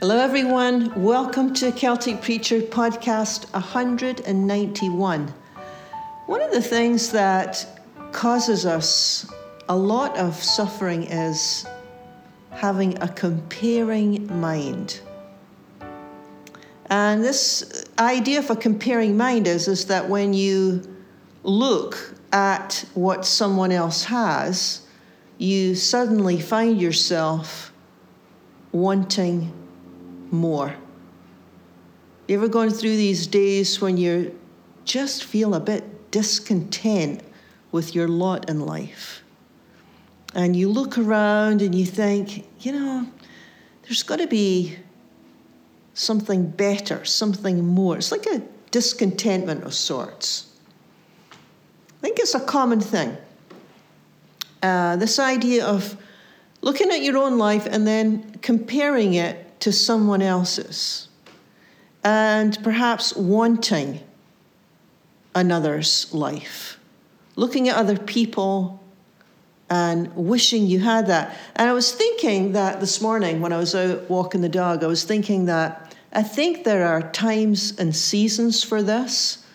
Hello, everyone. Welcome to Celtic Preacher Podcast 191. One of the things that causes us a lot of suffering is having a comparing mind. And this idea of a comparing mind is, is that when you look at what someone else has, you suddenly find yourself wanting more. You ever gone through these days when you just feel a bit discontent with your lot in life? And you look around and you think, you know, there's got to be something better, something more. It's like a discontentment of sorts. I think it's a common thing. Uh, this idea of looking at your own life and then comparing it to someone else's and perhaps wanting another's life, looking at other people and wishing you had that. And I was thinking that this morning when I was out walking the dog, I was thinking that I think there are times and seasons for this.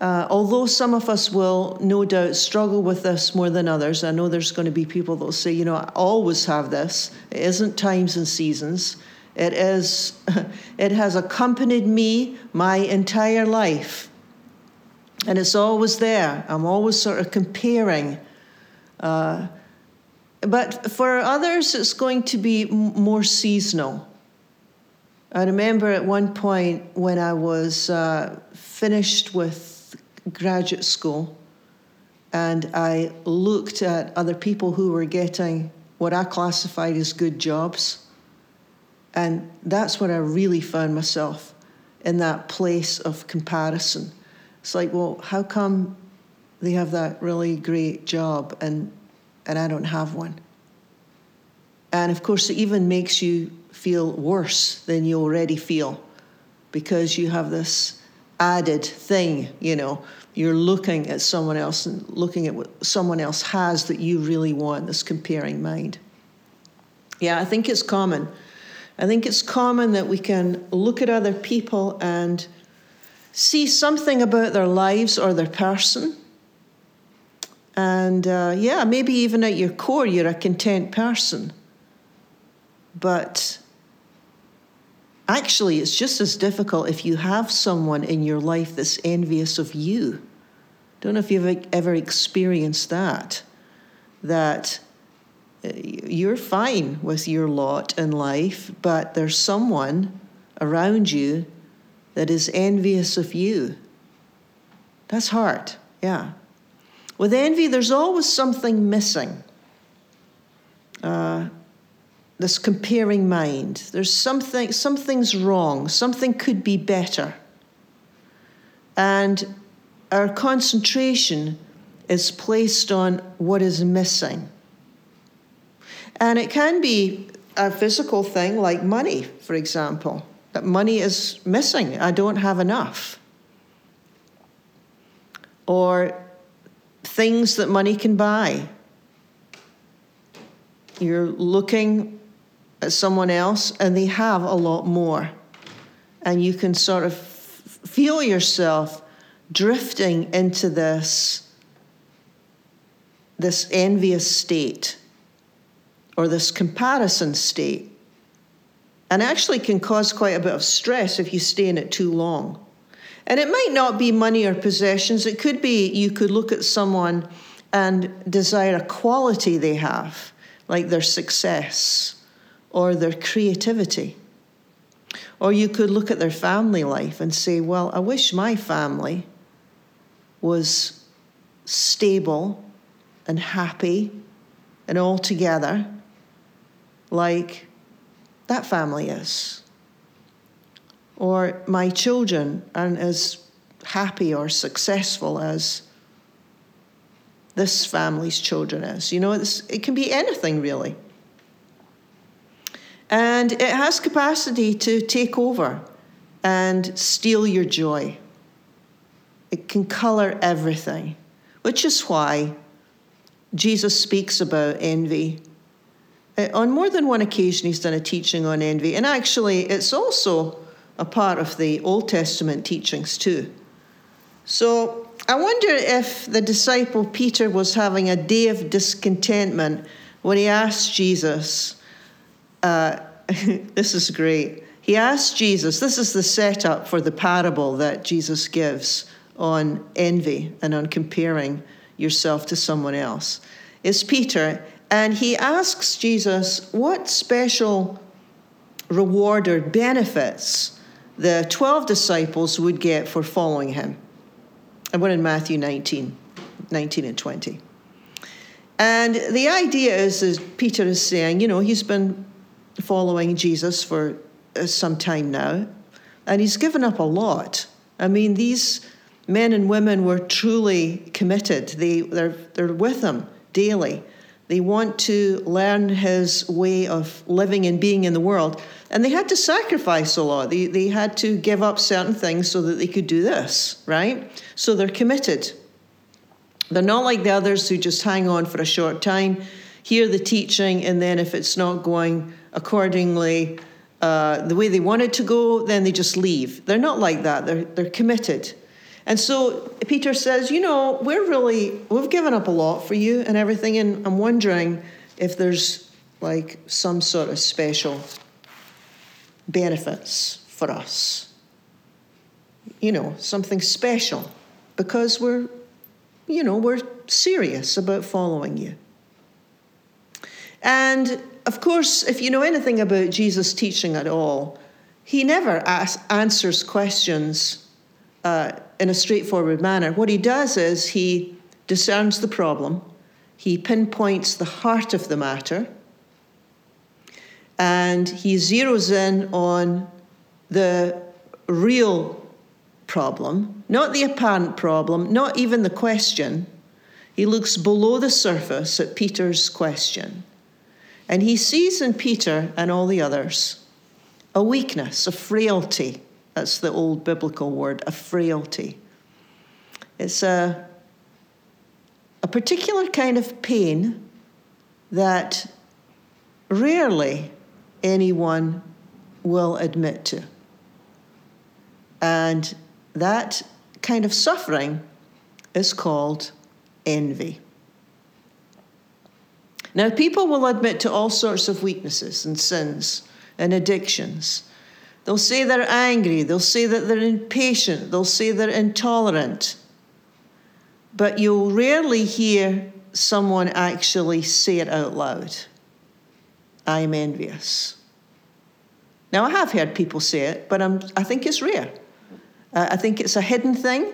Uh, although some of us will no doubt struggle with this more than others, I know there's going to be people that will say, you know, I always have this. It isn't times and seasons. It is it has accompanied me my entire life. And it's always there. I'm always sort of comparing. Uh, but for others, it's going to be more seasonal. I remember at one point when I was uh, finished with graduate school and I looked at other people who were getting what I classified as good jobs and that's where I really found myself in that place of comparison. It's like, well, how come they have that really great job and, and I don't have one? And of course, it even makes you feel worse than you already feel because you have this added thing, you know, you're looking at someone else and looking at what someone else has that you really want, this comparing mind. Yeah, I think it's common I think it's common that we can look at other people and see something about their lives or their person. And uh, yeah, maybe even at your core, you're a content person. But actually, it's just as difficult if you have someone in your life that's envious of you. Don't know if you've ever experienced that. That you're fine with your lot in life, but there's someone around you that is envious of you. That's hard, yeah. With envy, there's always something missing. Uh, this comparing mind. There's something, something's wrong, something could be better. And our concentration is placed on what is missing. And it can be a physical thing like money, for example, that money is missing, I don't have enough. Or things that money can buy. You're looking at someone else and they have a lot more. And you can sort of feel yourself drifting into this, this envious state or this comparison state and actually can cause quite a bit of stress if you stay in it too long. And it might not be money or possessions, it could be you could look at someone and desire a quality they have, like their success or their creativity. Or you could look at their family life and say, well, I wish my family was stable and happy and all together like that family is. Or my children aren't as happy or successful as this family's children is. You know, it can be anything really. And it has capacity to take over and steal your joy. It can color everything, which is why Jesus speaks about envy on more than one occasion, he's done a teaching on envy. And actually, it's also a part of the Old Testament teachings, too. So I wonder if the disciple Peter was having a day of discontentment when he asked Jesus, uh, this is great. He asked Jesus, this is the setup for the parable that Jesus gives on envy and on comparing yourself to someone else. It's Peter, and he asks Jesus what special reward or benefits the 12 disciples would get for following him. And we're in Matthew 19, 19 and 20. And the idea is, as Peter is saying, you know, he's been following Jesus for uh, some time now, and he's given up a lot. I mean, these men and women were truly committed. They, they're, they're with him daily. They want to learn his way of living and being in the world. And they had to sacrifice a lot. They, they had to give up certain things so that they could do this, right? So they're committed. They're not like the others who just hang on for a short time, hear the teaching, and then if it's not going accordingly uh, the way they want it to go, then they just leave. They're not like that. They're, they're committed. And so Peter says, You know, we're really, we've given up a lot for you and everything, and I'm wondering if there's like some sort of special benefits for us. You know, something special because we're, you know, we're serious about following you. And of course, if you know anything about Jesus' teaching at all, he never asks, answers questions uh, in a straightforward manner. What he does is he discerns the problem, he pinpoints the heart of the matter, and he zeroes in on the real problem, not the apparent problem, not even the question. He looks below the surface at Peter's question. And he sees in Peter and all the others a weakness, a frailty, that's the old biblical word, a frailty. It's a, a particular kind of pain that rarely anyone will admit to. And that kind of suffering is called envy. Now, people will admit to all sorts of weaknesses and sins and addictions. They'll say they're angry. They'll say that they're impatient. They'll say they're intolerant. But you'll rarely hear someone actually say it out loud I'm envious. Now, I have heard people say it, but I'm, I think it's rare. Uh, I think it's a hidden thing.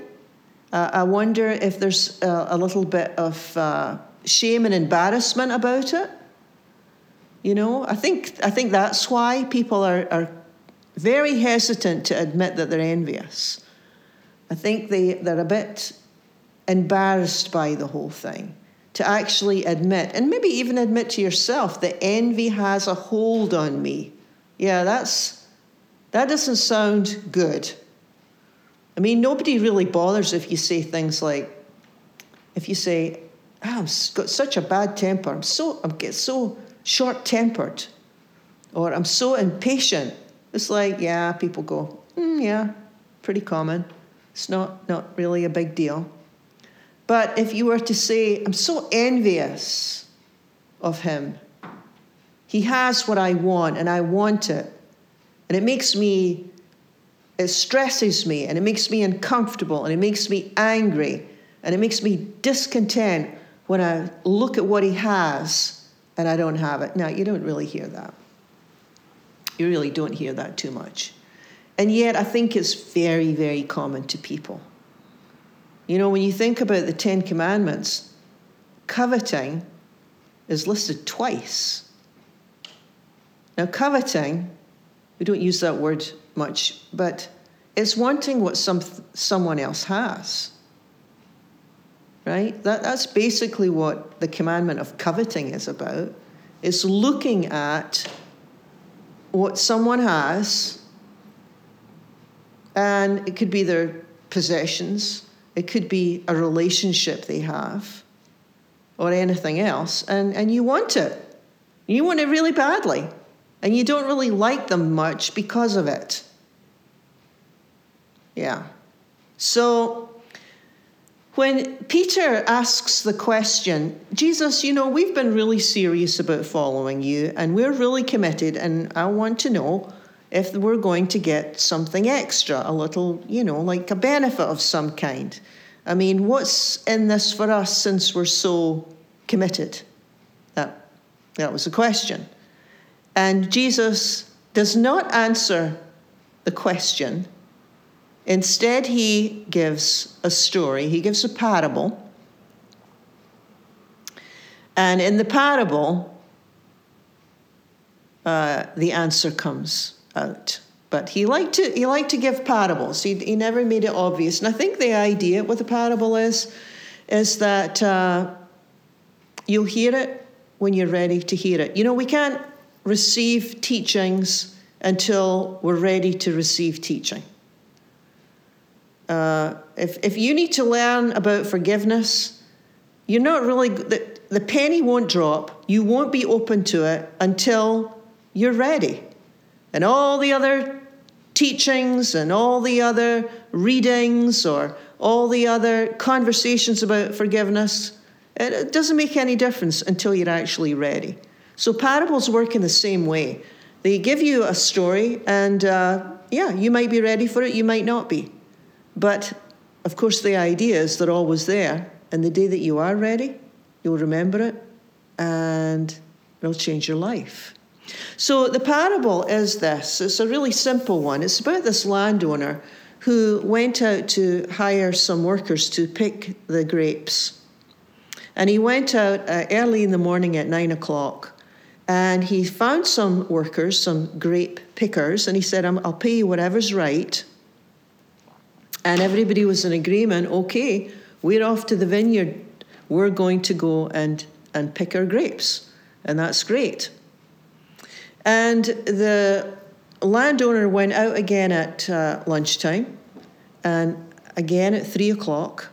Uh, I wonder if there's a, a little bit of uh, shame and embarrassment about it. You know, I think, I think that's why people are, are very hesitant to admit that they're envious. I think they, they're a bit embarrassed by the whole thing to actually admit, and maybe even admit to yourself that envy has a hold on me. Yeah, that's that doesn't sound good. I mean, nobody really bothers if you say things like, if you say, ah, oh, I've got such a bad temper. I'm so I'm get so short tempered," or "I'm so impatient." It's like, yeah, people go, mm, yeah, pretty common. It's not, not really a big deal. But if you were to say, I'm so envious of him, he has what I want and I want it. And it makes me, it stresses me and it makes me uncomfortable and it makes me angry and it makes me discontent when I look at what he has and I don't have it. Now, you don't really hear that. You really don't hear that too much. And yet, I think it's very, very common to people. You know, when you think about the Ten Commandments, coveting is listed twice. Now, coveting, we don't use that word much, but it's wanting what some, someone else has. Right? That, that's basically what the commandment of coveting is about. It's looking at what someone has, and it could be their possessions, it could be a relationship they have, or anything else, and, and you want it. You want it really badly, and you don't really like them much because of it. Yeah. So when Peter asks the question, Jesus, you know, we've been really serious about following you and we're really committed, and I want to know if we're going to get something extra, a little, you know, like a benefit of some kind. I mean, what's in this for us since we're so committed? That, that was the question. And Jesus does not answer the question. Instead, he gives a story, he gives a parable. And in the parable, uh, the answer comes out. But he liked to he liked to give parables. He, he never made it obvious. And I think the idea with a parable is is that uh, you'll hear it when you're ready to hear it. You know, we can't receive teachings until we're ready to receive teaching. Uh, if if you need to learn about forgiveness, you're not really the, the penny won't drop. You won't be open to it until you're ready. And all the other teachings and all the other readings or all the other conversations about forgiveness, it doesn't make any difference until you're actually ready. So parables work in the same way. They give you a story, and uh, yeah, you might be ready for it, you might not be. But of course, the idea is they're always there. And the day that you are ready, you'll remember it and it'll change your life. So the parable is this it's a really simple one. It's about this landowner who went out to hire some workers to pick the grapes. And he went out uh, early in the morning at nine o'clock and he found some workers, some grape pickers, and he said, I'll pay you whatever's right. And everybody was in agreement okay, we're off to the vineyard. We're going to go and, and pick our grapes. And that's great. And the landowner went out again at uh, lunchtime, and again at three o'clock,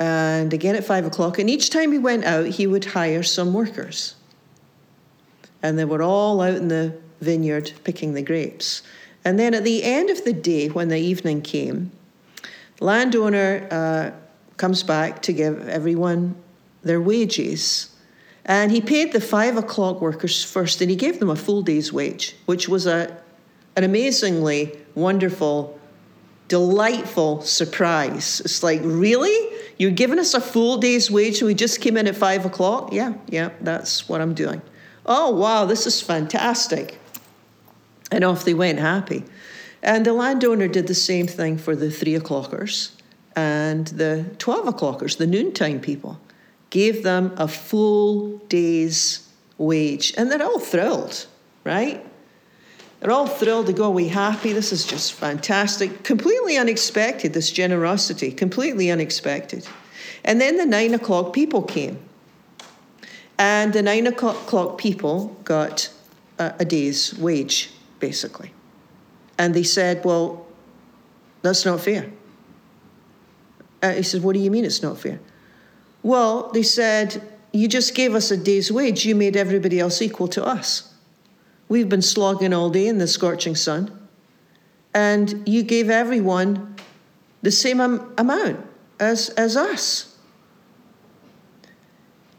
and again at five o'clock. And each time he went out, he would hire some workers. And they were all out in the vineyard picking the grapes. And then at the end of the day, when the evening came, landowner uh, comes back to give everyone their wages. And he paid the five o'clock workers first, and he gave them a full day's wage, which was a, an amazingly wonderful, delightful surprise. It's like, really? You're giving us a full day's wage and we just came in at five o'clock? Yeah, yeah, that's what I'm doing. Oh, wow, this is fantastic. And off they went happy. And the landowner did the same thing for the three o'clockers and the 12 o'clockers, the noontime people gave them a full day's wage. And they're all thrilled, right? They're all thrilled to go away happy. This is just fantastic. Completely unexpected, this generosity, completely unexpected. And then the nine o'clock people came. And the nine o'clock people got a, a day's wage, basically. And they said, Well, that's not fair. Uh, he said, What do you mean it's not fair? Well, they said, You just gave us a day's wage. You made everybody else equal to us. We've been slogging all day in the scorching sun, and you gave everyone the same am- amount as, as us.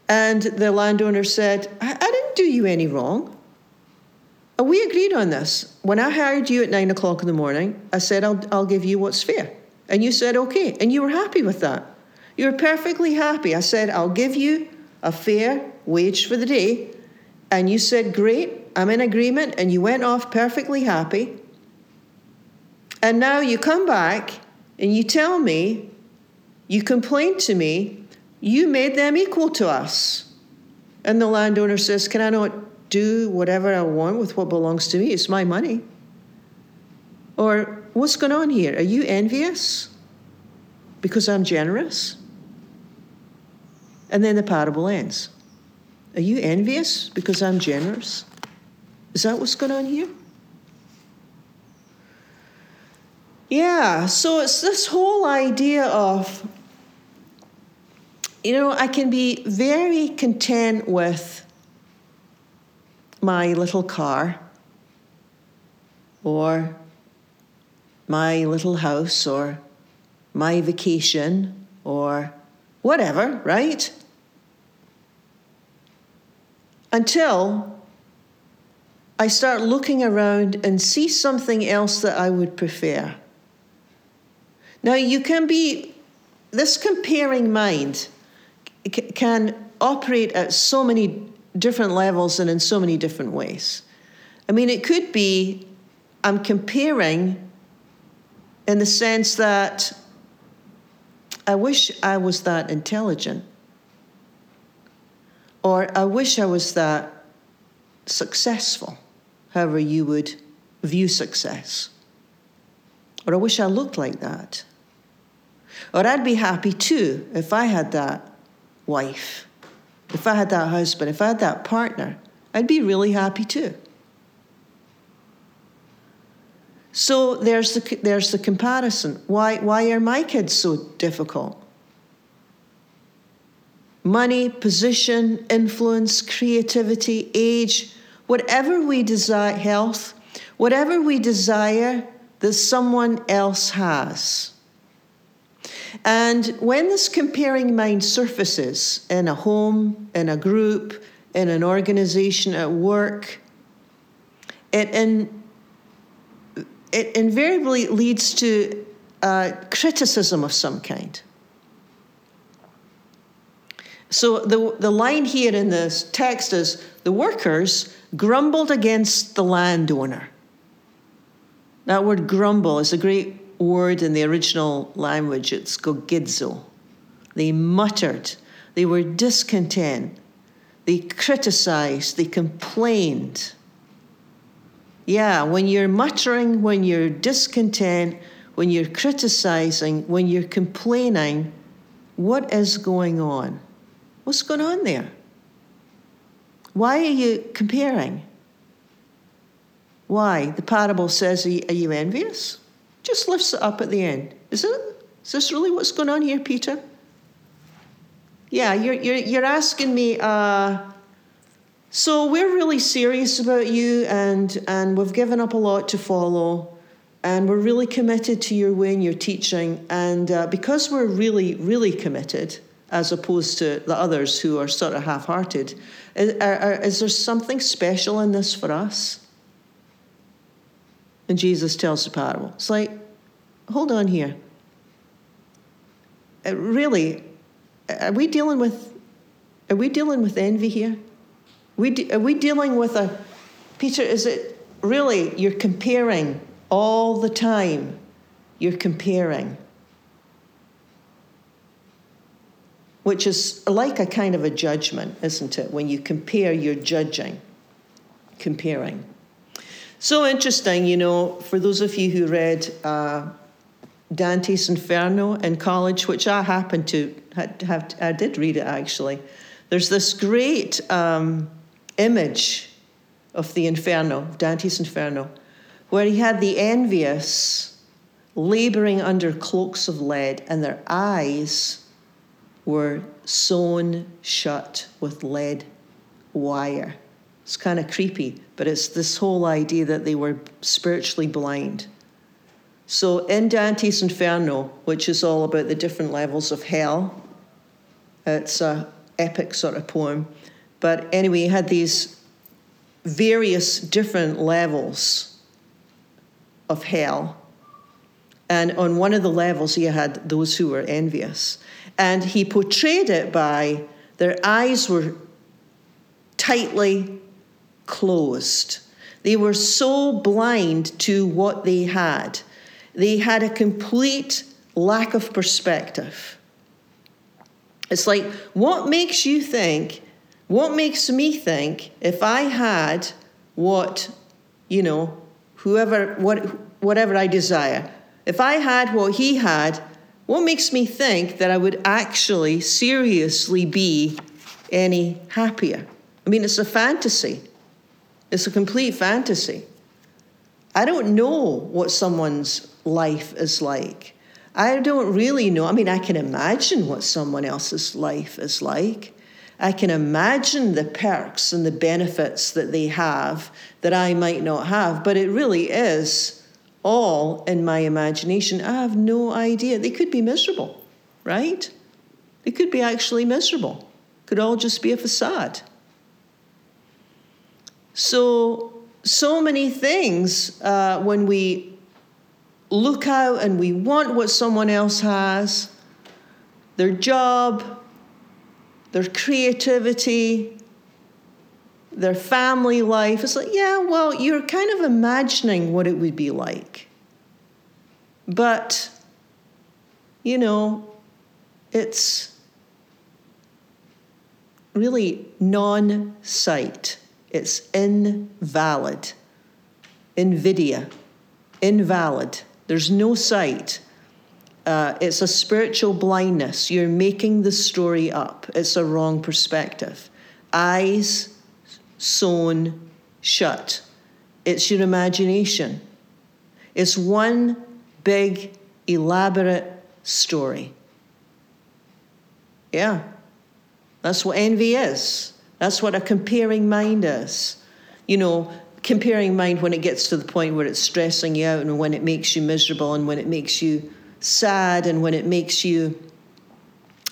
And the landowner said, I, I didn't do you any wrong. And we agreed on this. When I hired you at nine o'clock in the morning, I said, I'll, I'll give you what's fair. And you said, okay. And you were happy with that. You were perfectly happy. I said, I'll give you a fair wage for the day. And you said, Great, I'm in agreement. And you went off perfectly happy. And now you come back and you tell me, you complain to me, you made them equal to us. And the landowner says, Can I not do whatever I want with what belongs to me? It's my money. Or, what's going on here? Are you envious because I'm generous? And then the parable ends. Are you envious because I'm generous? Is that what's going on here? Yeah, so it's this whole idea of, you know, I can be very content with my little car or my little house or my vacation or whatever, right? Until I start looking around and see something else that I would prefer. Now, you can be, this comparing mind can operate at so many different levels and in so many different ways. I mean, it could be I'm comparing in the sense that I wish I was that intelligent, or I wish I was that successful, however you would view success, or I wish I looked like that. Or I'd be happy too if I had that wife, if I had that husband, if I had that partner. I'd be really happy too. So there's the, there's the comparison. Why, why are my kids so difficult? Money, position, influence, creativity, age, whatever we desire, health, whatever we desire that someone else has. And when this comparing mind surfaces in a home, in a group, in an organization, at work, it in, it invariably leads to criticism of some kind. So the, the line here in this text is the workers grumbled against the landowner. That word grumble is a great word in the original language. It's gogidzo. They muttered. They were discontent. They criticized. They complained. Yeah, when you're muttering, when you're discontent, when you're criticizing, when you're complaining, what is going on? What's going on there? Why are you comparing? Why? The parable says, Are you envious? Just lifts it up at the end. Is it? Is this really what's going on here, Peter? Yeah, you're, you're, you're asking me, uh, so we're really serious about you, and, and we've given up a lot to follow, and we're really committed to your way and your teaching. And uh, because we're really, really committed, as opposed to the others who are sort of half hearted, is, is there something special in this for us? And Jesus tells the parable. It's like, hold on here. Uh, really, are we dealing with are we dealing with envy here? We de- are we dealing with a, Peter, is it really, you're comparing all the time? You're comparing. Which is like a kind of a judgment, isn't it? When you compare, you're judging, comparing. So interesting, you know, for those of you who read uh, Dante's Inferno in college, which I happened to have, I did read it actually. There's this great um, image of the Inferno, Dante's Inferno, where he had the envious laboring under cloaks of lead, and their eyes were sewn shut with lead wire. It's kind of creepy, but it's this whole idea that they were spiritually blind. So, in Dante's Inferno, which is all about the different levels of hell, it's a epic sort of poem. But anyway, he had these various different levels of hell. And on one of the levels, he had those who were envious. And he portrayed it by their eyes were tightly closed. They were so blind to what they had. They had a complete lack of perspective. It's like, what makes you think what makes me think if I had what, you know, whoever, what, whatever I desire, if I had what he had, what makes me think that I would actually seriously be any happier? I mean, it's a fantasy. It's a complete fantasy. I don't know what someone's life is like. I don't really know. I mean, I can imagine what someone else's life is like. I can imagine the perks and the benefits that they have that I might not have, but it really is all in my imagination. I have no idea. They could be miserable, right? They could be actually miserable. Could all just be a facade. So, so many things uh, when we look out and we want what someone else has their job, their creativity, their family life. It's like, yeah, well, you're kind of imagining what it would be like. But, you know, it's really non sight, it's invalid. invidia, invalid. There's no sight. Uh, it's a spiritual blindness. You're making the story up. It's a wrong perspective. Eyes sewn shut. It's your imagination. It's one big, elaborate story. Yeah, that's what envy is. That's what a comparing mind is. You know, comparing mind when it gets to the point where it's stressing you out and when it makes you miserable and when it makes you sad and when it makes you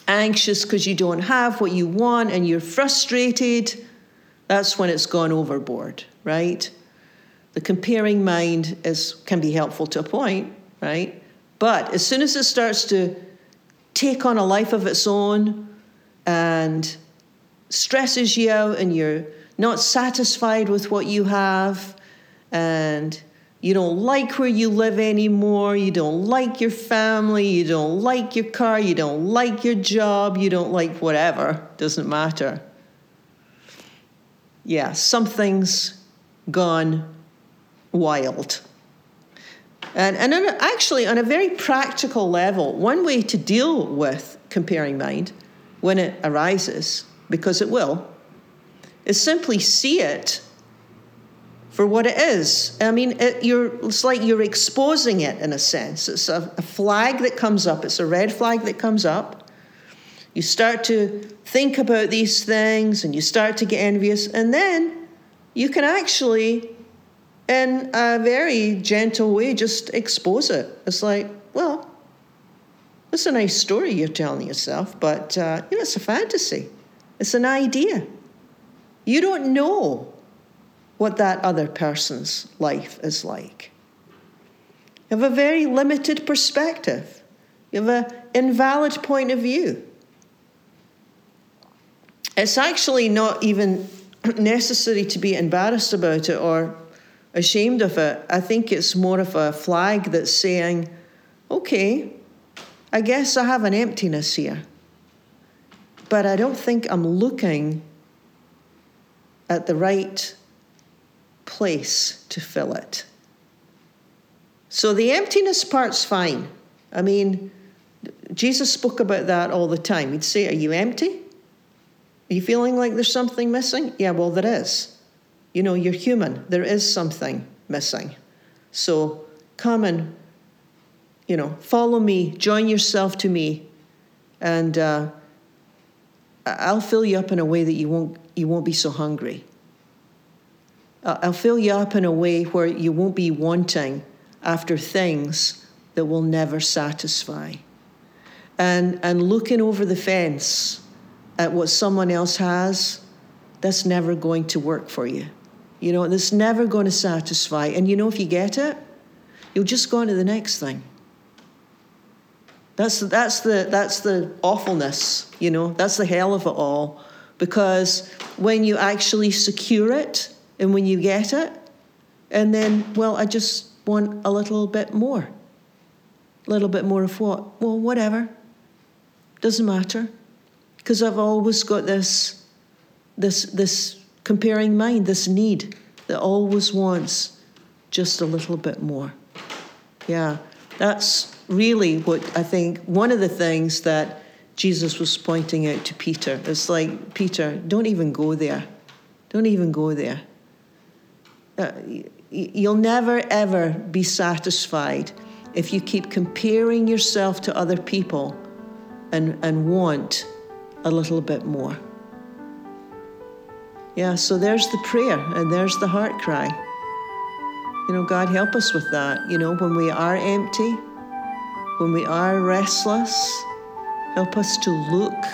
anxious because you don't have what you want and you're frustrated, that's when it's gone overboard, right? The comparing mind is can be helpful to a point, right? But as soon as it starts to take on a life of its own and stresses you out and you're not satisfied with what you have and you don't like where you live anymore, you don't like your family, you don't like your car, you don't like your job, you don't like whatever, doesn't matter. Yeah, something's gone wild. And, and on actually, on a very practical level, one way to deal with comparing mind when it arises, because it will, is simply see it for what it is. I mean, it, it's like you're exposing it in a sense. It's a, a flag that comes up, it's a red flag that comes up. You start to think about these things and you start to get envious, and then you can actually, in a very gentle way, just expose it. It's like, well, it's a nice story you're telling yourself, but uh, you know, it's a fantasy. It's an idea. You don't know what that other person's life is like. You have a very limited perspective, you have an invalid point of view. It's actually not even necessary to be embarrassed about it or ashamed of it. I think it's more of a flag that's saying, okay, I guess I have an emptiness here. But I don't think I'm looking at the right place to fill it. So the emptiness part's fine. I mean, Jesus spoke about that all the time. He'd say, Are you empty? Are you feeling like there's something missing? Yeah, well, there is. You know, you're human. There is something missing. So come and, you know, follow me, join yourself to me, and uh, I'll fill you up in a way that you won't, you won't be so hungry. I'll fill you up in a way where you won't be wanting after things that will never satisfy. And, and looking over the fence at what someone else has, that's never going to work for you. You know, that's never going to satisfy. And you know, if you get it, you'll just go on to the next thing. That's, that's, the, that's the awfulness, you know, that's the hell of it all. Because when you actually secure it, and when you get it, and then, well, I just want a little bit more. A little bit more of what? Well, whatever. Doesn't matter. Because I've always got this, this, this comparing mind, this need that always wants just a little bit more. Yeah, that's really what I think one of the things that Jesus was pointing out to Peter. It's like, Peter, don't even go there. Don't even go there. Uh, you'll never ever be satisfied if you keep comparing yourself to other people and, and want a little bit more. Yeah, so there's the prayer and there's the heart cry. You know, God, help us with that. You know, when we are empty, when we are restless, help us to look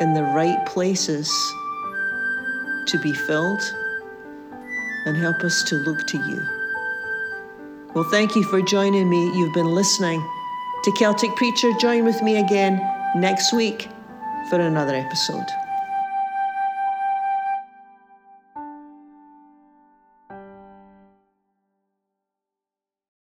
in the right places to be filled and help us to look to you. Well, thank you for joining me. You've been listening to Celtic Preacher. Join with me again next week for another episode.